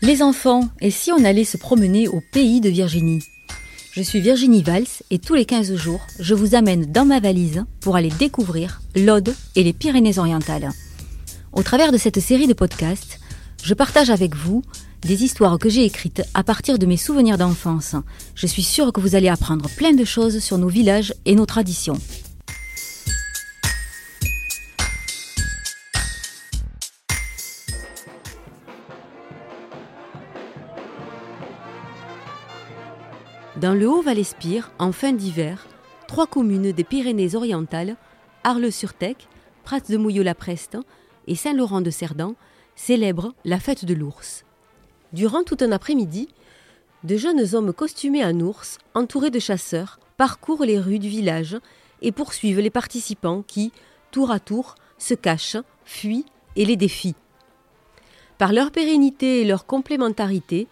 Les enfants, et si on allait se promener au pays de Virginie? Je suis Virginie Valls et tous les 15 jours, je vous amène dans ma valise pour aller découvrir l'Aude et les Pyrénées-Orientales. Au travers de cette série de podcasts, je partage avec vous des histoires que j'ai écrites à partir de mes souvenirs d'enfance. Je suis sûre que vous allez apprendre plein de choses sur nos villages et nos traditions. Dans le Haut-Val-Espire, en fin d'hiver, trois communes des Pyrénées-Orientales, Arles-sur-Tech, Prats de Mouillot-la-Preste et Saint-Laurent-de-Cerdan, célèbrent la fête de l'ours. Durant tout un après-midi, de jeunes hommes costumés en ours, entourés de chasseurs, parcourent les rues du village et poursuivent les participants qui, tour à tour, se cachent, fuient et les défient. Par leur pérennité et leur complémentarité,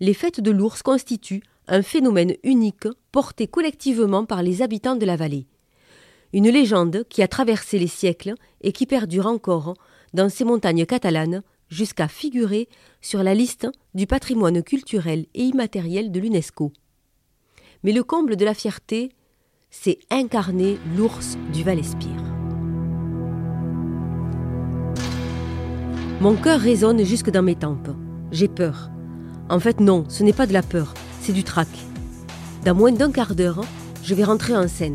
les fêtes de l'ours constituent un phénomène unique porté collectivement par les habitants de la vallée. Une légende qui a traversé les siècles et qui perdure encore dans ces montagnes catalanes jusqu'à figurer sur la liste du patrimoine culturel et immatériel de l'UNESCO. Mais le comble de la fierté, c'est incarner l'ours du Val-Espire. Mon cœur résonne jusque dans mes tempes. J'ai peur. En fait, non, ce n'est pas de la peur, c'est du trac. Dans moins d'un quart d'heure, je vais rentrer en scène.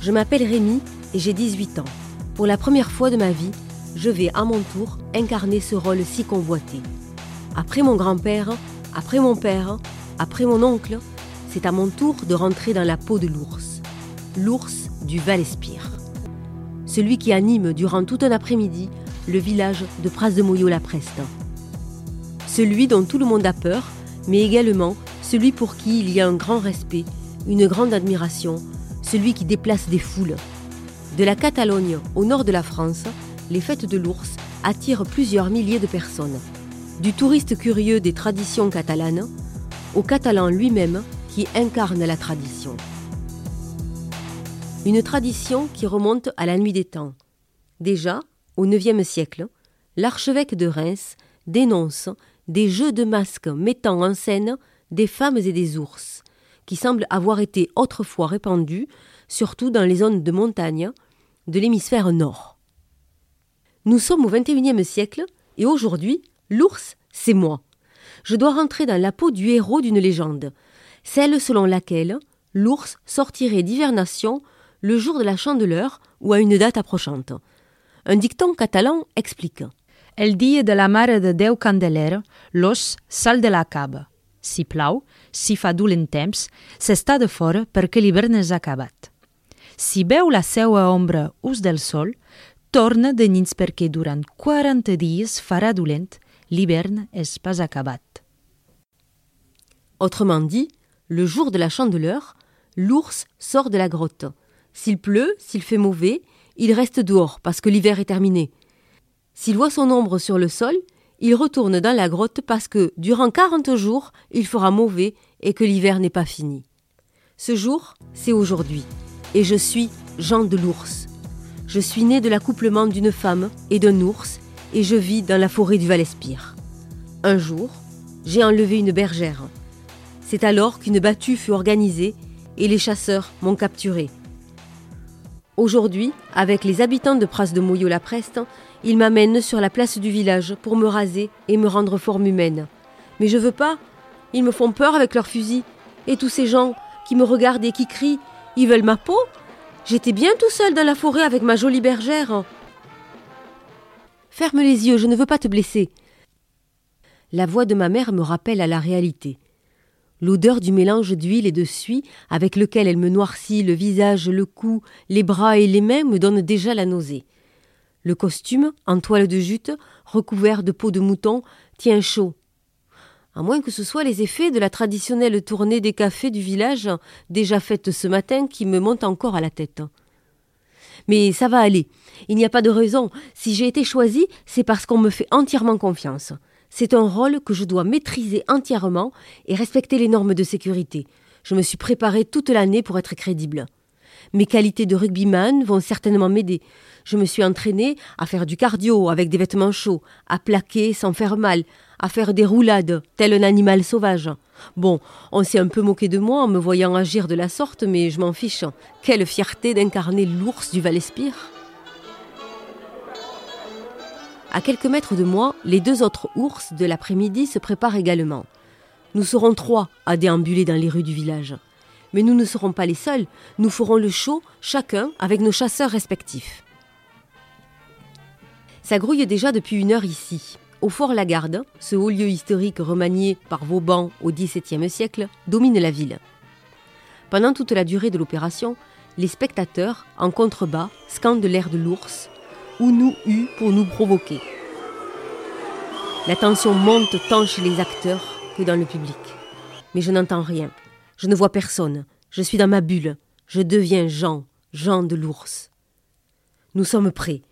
Je m'appelle Rémi et j'ai 18 ans. Pour la première fois de ma vie, je vais à mon tour incarner ce rôle si convoité. Après mon grand-père, après mon père, après mon oncle, c'est à mon tour de rentrer dans la peau de l'ours. L'ours du Val-Espire. Celui qui anime durant tout un après-midi le village de Pras de Moyo la Preste. Celui dont tout le monde a peur, mais également celui pour qui il y a un grand respect, une grande admiration, celui qui déplace des foules. De la Catalogne au nord de la France, les fêtes de l'ours attirent plusieurs milliers de personnes. Du touriste curieux des traditions catalanes au catalan lui-même qui incarne la tradition. Une tradition qui remonte à la nuit des temps. Déjà, au IXe siècle, l'archevêque de Reims dénonce des jeux de masques mettant en scène des femmes et des ours, qui semblent avoir été autrefois répandus, surtout dans les zones de montagne de l'hémisphère nord. Nous sommes au XXIe siècle et aujourd'hui, l'ours, c'est moi. Je dois rentrer dans la peau du héros d'une légende, celle selon laquelle l'ours sortirait d'hivernation le jour de la chandeleur ou à une date approchante. Un dicton catalan explique. El dia de la mare de Déu Candelera, l'os sal de la caba. Si plau, si fa dolent temps, s'està de fora perquè l'hivern és acabat. Si veu la seua ombra us del sol, torna de nins perquè durant 40 dies farà dolent, l'hivern és pas acabat. Autrement dit, le jour de la chandeleur, l'ours sort de la grotte. S'il pleut, s'il fait mauvais, il reste dehors parce que l'hiver est terminé. S'il voit son ombre sur le sol, il retourne dans la grotte parce que, durant quarante jours, il fera mauvais et que l'hiver n'est pas fini. Ce jour, c'est aujourd'hui, et je suis Jean de l'ours. Je suis né de l'accouplement d'une femme et d'un ours, et je vis dans la forêt du Val-Espire. Un jour, j'ai enlevé une bergère. C'est alors qu'une battue fut organisée et les chasseurs m'ont capturé. Aujourd'hui, avec les habitants de Pras de Moyo-la-Preste, ils m'amènent sur la place du village pour me raser et me rendre forme humaine. Mais je veux pas. Ils me font peur avec leurs fusils. Et tous ces gens qui me regardent et qui crient Ils veulent ma peau J'étais bien tout seul dans la forêt avec ma jolie bergère. Ferme les yeux, je ne veux pas te blesser. La voix de ma mère me rappelle à la réalité. L'odeur du mélange d'huile et de suie avec lequel elle me noircit le visage, le cou, les bras et les mains me donne déjà la nausée. Le costume, en toile de jute, recouvert de peau de mouton, tient chaud. À moins que ce soit les effets de la traditionnelle tournée des cafés du village, déjà faite ce matin, qui me monte encore à la tête. Mais ça va aller. Il n'y a pas de raison. Si j'ai été choisie, c'est parce qu'on me fait entièrement confiance. C'est un rôle que je dois maîtriser entièrement et respecter les normes de sécurité. Je me suis préparée toute l'année pour être crédible. Mes qualités de rugbyman vont certainement m'aider. Je me suis entraîné à faire du cardio avec des vêtements chauds, à plaquer sans faire mal, à faire des roulades, tel un animal sauvage. Bon, on s'est un peu moqué de moi en me voyant agir de la sorte, mais je m'en fiche. Quelle fierté d'incarner l'ours du Val-Espire. À quelques mètres de moi, les deux autres ours de l'après-midi se préparent également. Nous serons trois à déambuler dans les rues du village. Mais nous ne serons pas les seuls, nous ferons le show, chacun avec nos chasseurs respectifs. Ça grouille déjà depuis une heure ici. Au fort Lagarde, ce haut lieu historique remanié par Vauban au XVIIe siècle, domine la ville. Pendant toute la durée de l'opération, les spectateurs, en contrebas, scandent l'air de l'ours, ou nous eut pour nous provoquer. La tension monte tant chez les acteurs que dans le public. Mais je n'entends rien. Je ne vois personne. Je suis dans ma bulle. Je deviens Jean, Jean de l'ours. Nous sommes prêts.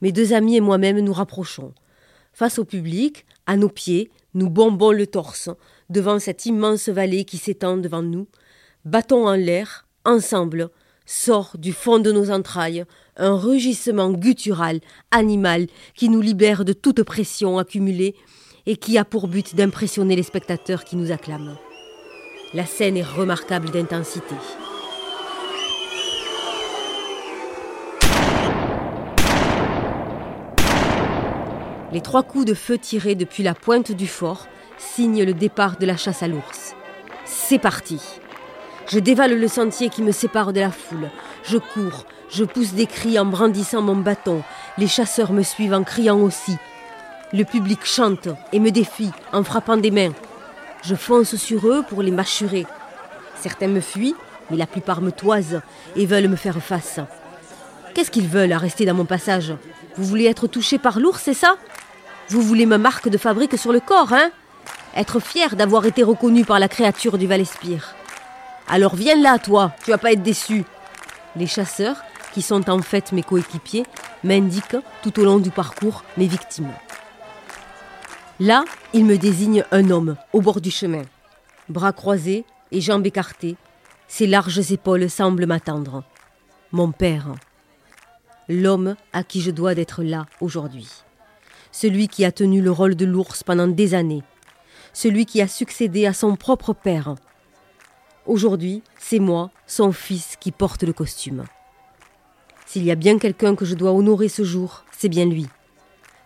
Mes deux amis et moi-même nous rapprochons. Face au public, à nos pieds, nous bombons le torse, devant cette immense vallée qui s'étend devant nous. Battons en l'air, ensemble, sort du fond de nos entrailles un rugissement guttural, animal, qui nous libère de toute pression accumulée et qui a pour but d'impressionner les spectateurs qui nous acclament. La scène est remarquable d'intensité. Les trois coups de feu tirés depuis la pointe du fort signent le départ de la chasse à l'ours. C'est parti. Je dévale le sentier qui me sépare de la foule. Je cours, je pousse des cris en brandissant mon bâton. Les chasseurs me suivent en criant aussi. Le public chante et me défie en frappant des mains. Je fonce sur eux pour les mâchurer. Certains me fuient, mais la plupart me toisent et veulent me faire face. Qu'est-ce qu'ils veulent à rester dans mon passage? Vous voulez être touché par l'ours, c'est ça? Vous voulez ma marque de fabrique sur le corps, hein? Être fier d'avoir été reconnu par la créature du Val-Espire. Alors viens là, toi, tu vas pas être déçu. Les chasseurs, qui sont en fait mes coéquipiers, m'indiquent tout au long du parcours mes victimes. Là, ils me désignent un homme au bord du chemin. Bras croisés et jambes écartées, ses larges épaules semblent m'attendre. Mon père. L'homme à qui je dois d'être là aujourd'hui celui qui a tenu le rôle de l'ours pendant des années, celui qui a succédé à son propre père. Aujourd'hui, c'est moi, son fils, qui porte le costume. S'il y a bien quelqu'un que je dois honorer ce jour, c'est bien lui.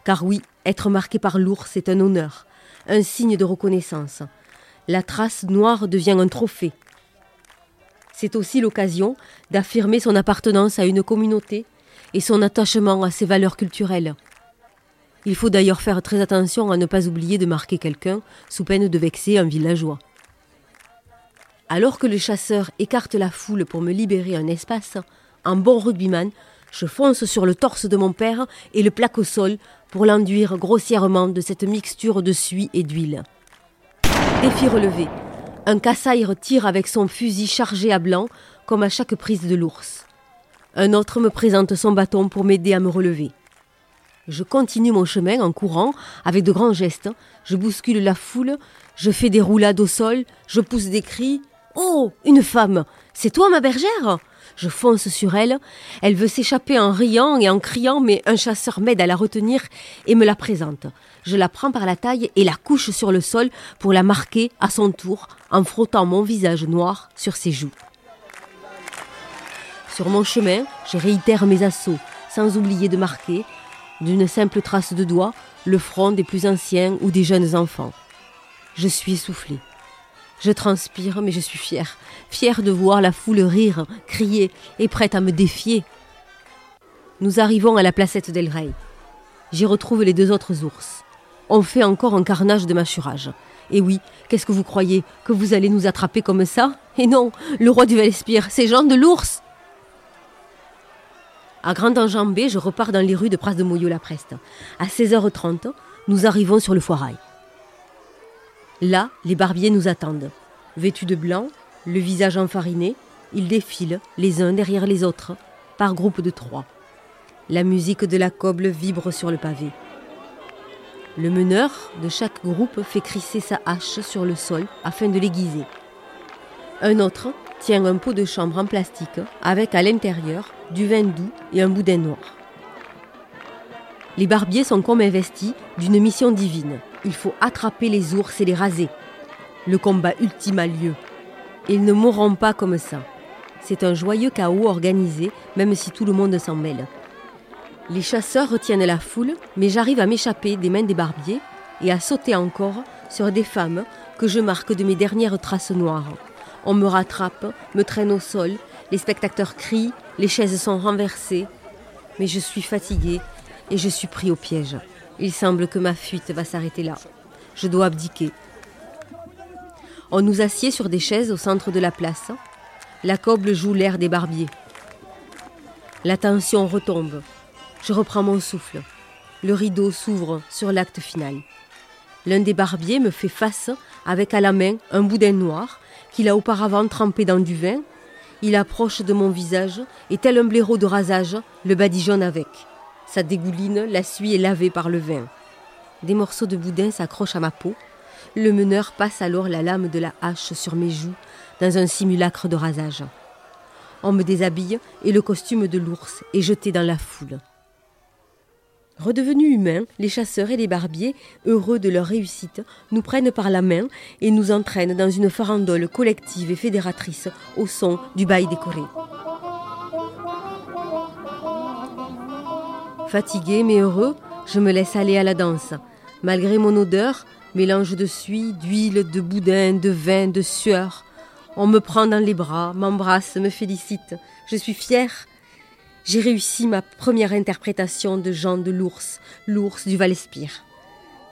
Car oui, être marqué par l'ours est un honneur, un signe de reconnaissance. La trace noire devient un trophée. C'est aussi l'occasion d'affirmer son appartenance à une communauté et son attachement à ses valeurs culturelles. Il faut d'ailleurs faire très attention à ne pas oublier de marquer quelqu'un sous peine de vexer un villageois. Alors que le chasseur écarte la foule pour me libérer un espace, en bon rugbyman, je fonce sur le torse de mon père et le plaque au sol pour l'enduire grossièrement de cette mixture de suie et d'huile. Défi relevé. Un cassaire tire avec son fusil chargé à blanc, comme à chaque prise de l'ours. Un autre me présente son bâton pour m'aider à me relever. Je continue mon chemin en courant avec de grands gestes. Je bouscule la foule, je fais des roulades au sol, je pousse des cris. Oh, une femme C'est toi ma bergère? Je fonce sur elle. Elle veut s'échapper en riant et en criant, mais un chasseur m'aide à la retenir et me la présente. Je la prends par la taille et la couche sur le sol pour la marquer à son tour en frottant mon visage noir sur ses joues. Sur mon chemin, je réitère mes assauts, sans oublier de marquer, d'une simple trace de doigt, le front des plus anciens ou des jeunes enfants. Je suis essoufflée. Je transpire, mais je suis fière, fière de voir la foule rire, crier et prête à me défier. Nous arrivons à la placette d'El Rey. J'y retrouve les deux autres ours. On fait encore un carnage de mâchurage. Et oui, qu'est-ce que vous croyez Que vous allez nous attraper comme ça? Et non, le roi du Valespire, c'est Jean de l'ours à grande enjambée, je repars dans les rues de Pras de Moyo-la-Preste. À 16h30, nous arrivons sur le foirail. Là, les barbiers nous attendent. Vêtus de blanc, le visage enfariné, ils défilent les uns derrière les autres, par groupe de trois. La musique de la coble vibre sur le pavé. Le meneur de chaque groupe fait crisser sa hache sur le sol afin de l'aiguiser. Un autre tient un pot de chambre en plastique avec à l'intérieur du vin doux et un boudin noir. Les barbiers sont comme investis d'une mission divine. Il faut attraper les ours et les raser. Le combat ultime a lieu. Ils ne mourront pas comme ça. C'est un joyeux chaos organisé, même si tout le monde s'en mêle. Les chasseurs retiennent la foule, mais j'arrive à m'échapper des mains des barbiers et à sauter encore sur des femmes que je marque de mes dernières traces noires. On me rattrape, me traîne au sol, les spectateurs crient, les chaises sont renversées. Mais je suis fatiguée et je suis pris au piège. Il semble que ma fuite va s'arrêter là. Je dois abdiquer. On nous assied sur des chaises au centre de la place. La coble joue l'air des barbiers. La tension retombe. Je reprends mon souffle. Le rideau s'ouvre sur l'acte final. L'un des barbiers me fait face avec à la main un boudin noir qu'il a auparavant trempé dans du vin. Il approche de mon visage et tel un blaireau de rasage, le badigeonne avec. Sa dégouline, la suie est lavée par le vin. Des morceaux de boudin s'accrochent à ma peau. Le meneur passe alors la lame de la hache sur mes joues dans un simulacre de rasage. On me déshabille et le costume de l'ours est jeté dans la foule. Redevenus humains, les chasseurs et les barbiers, heureux de leur réussite, nous prennent par la main et nous entraînent dans une farandole collective et fédératrice au son du bail décoré. Fatigué mais heureux, je me laisse aller à la danse. Malgré mon odeur, mélange de suie, d'huile, de boudin, de vin, de sueur, on me prend dans les bras, m'embrasse, me félicite. Je suis fière j'ai réussi ma première interprétation de Jean de l'ours, l'ours du Val-Espire.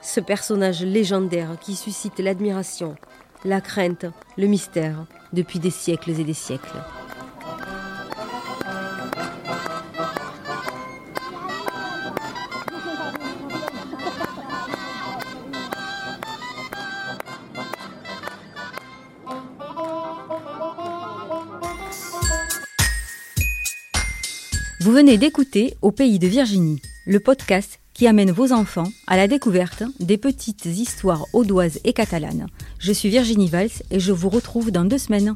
Ce personnage légendaire qui suscite l'admiration, la crainte, le mystère depuis des siècles et des siècles. Vous venez d'écouter Au pays de Virginie, le podcast qui amène vos enfants à la découverte des petites histoires audoises et catalanes. Je suis Virginie Valls et je vous retrouve dans deux semaines.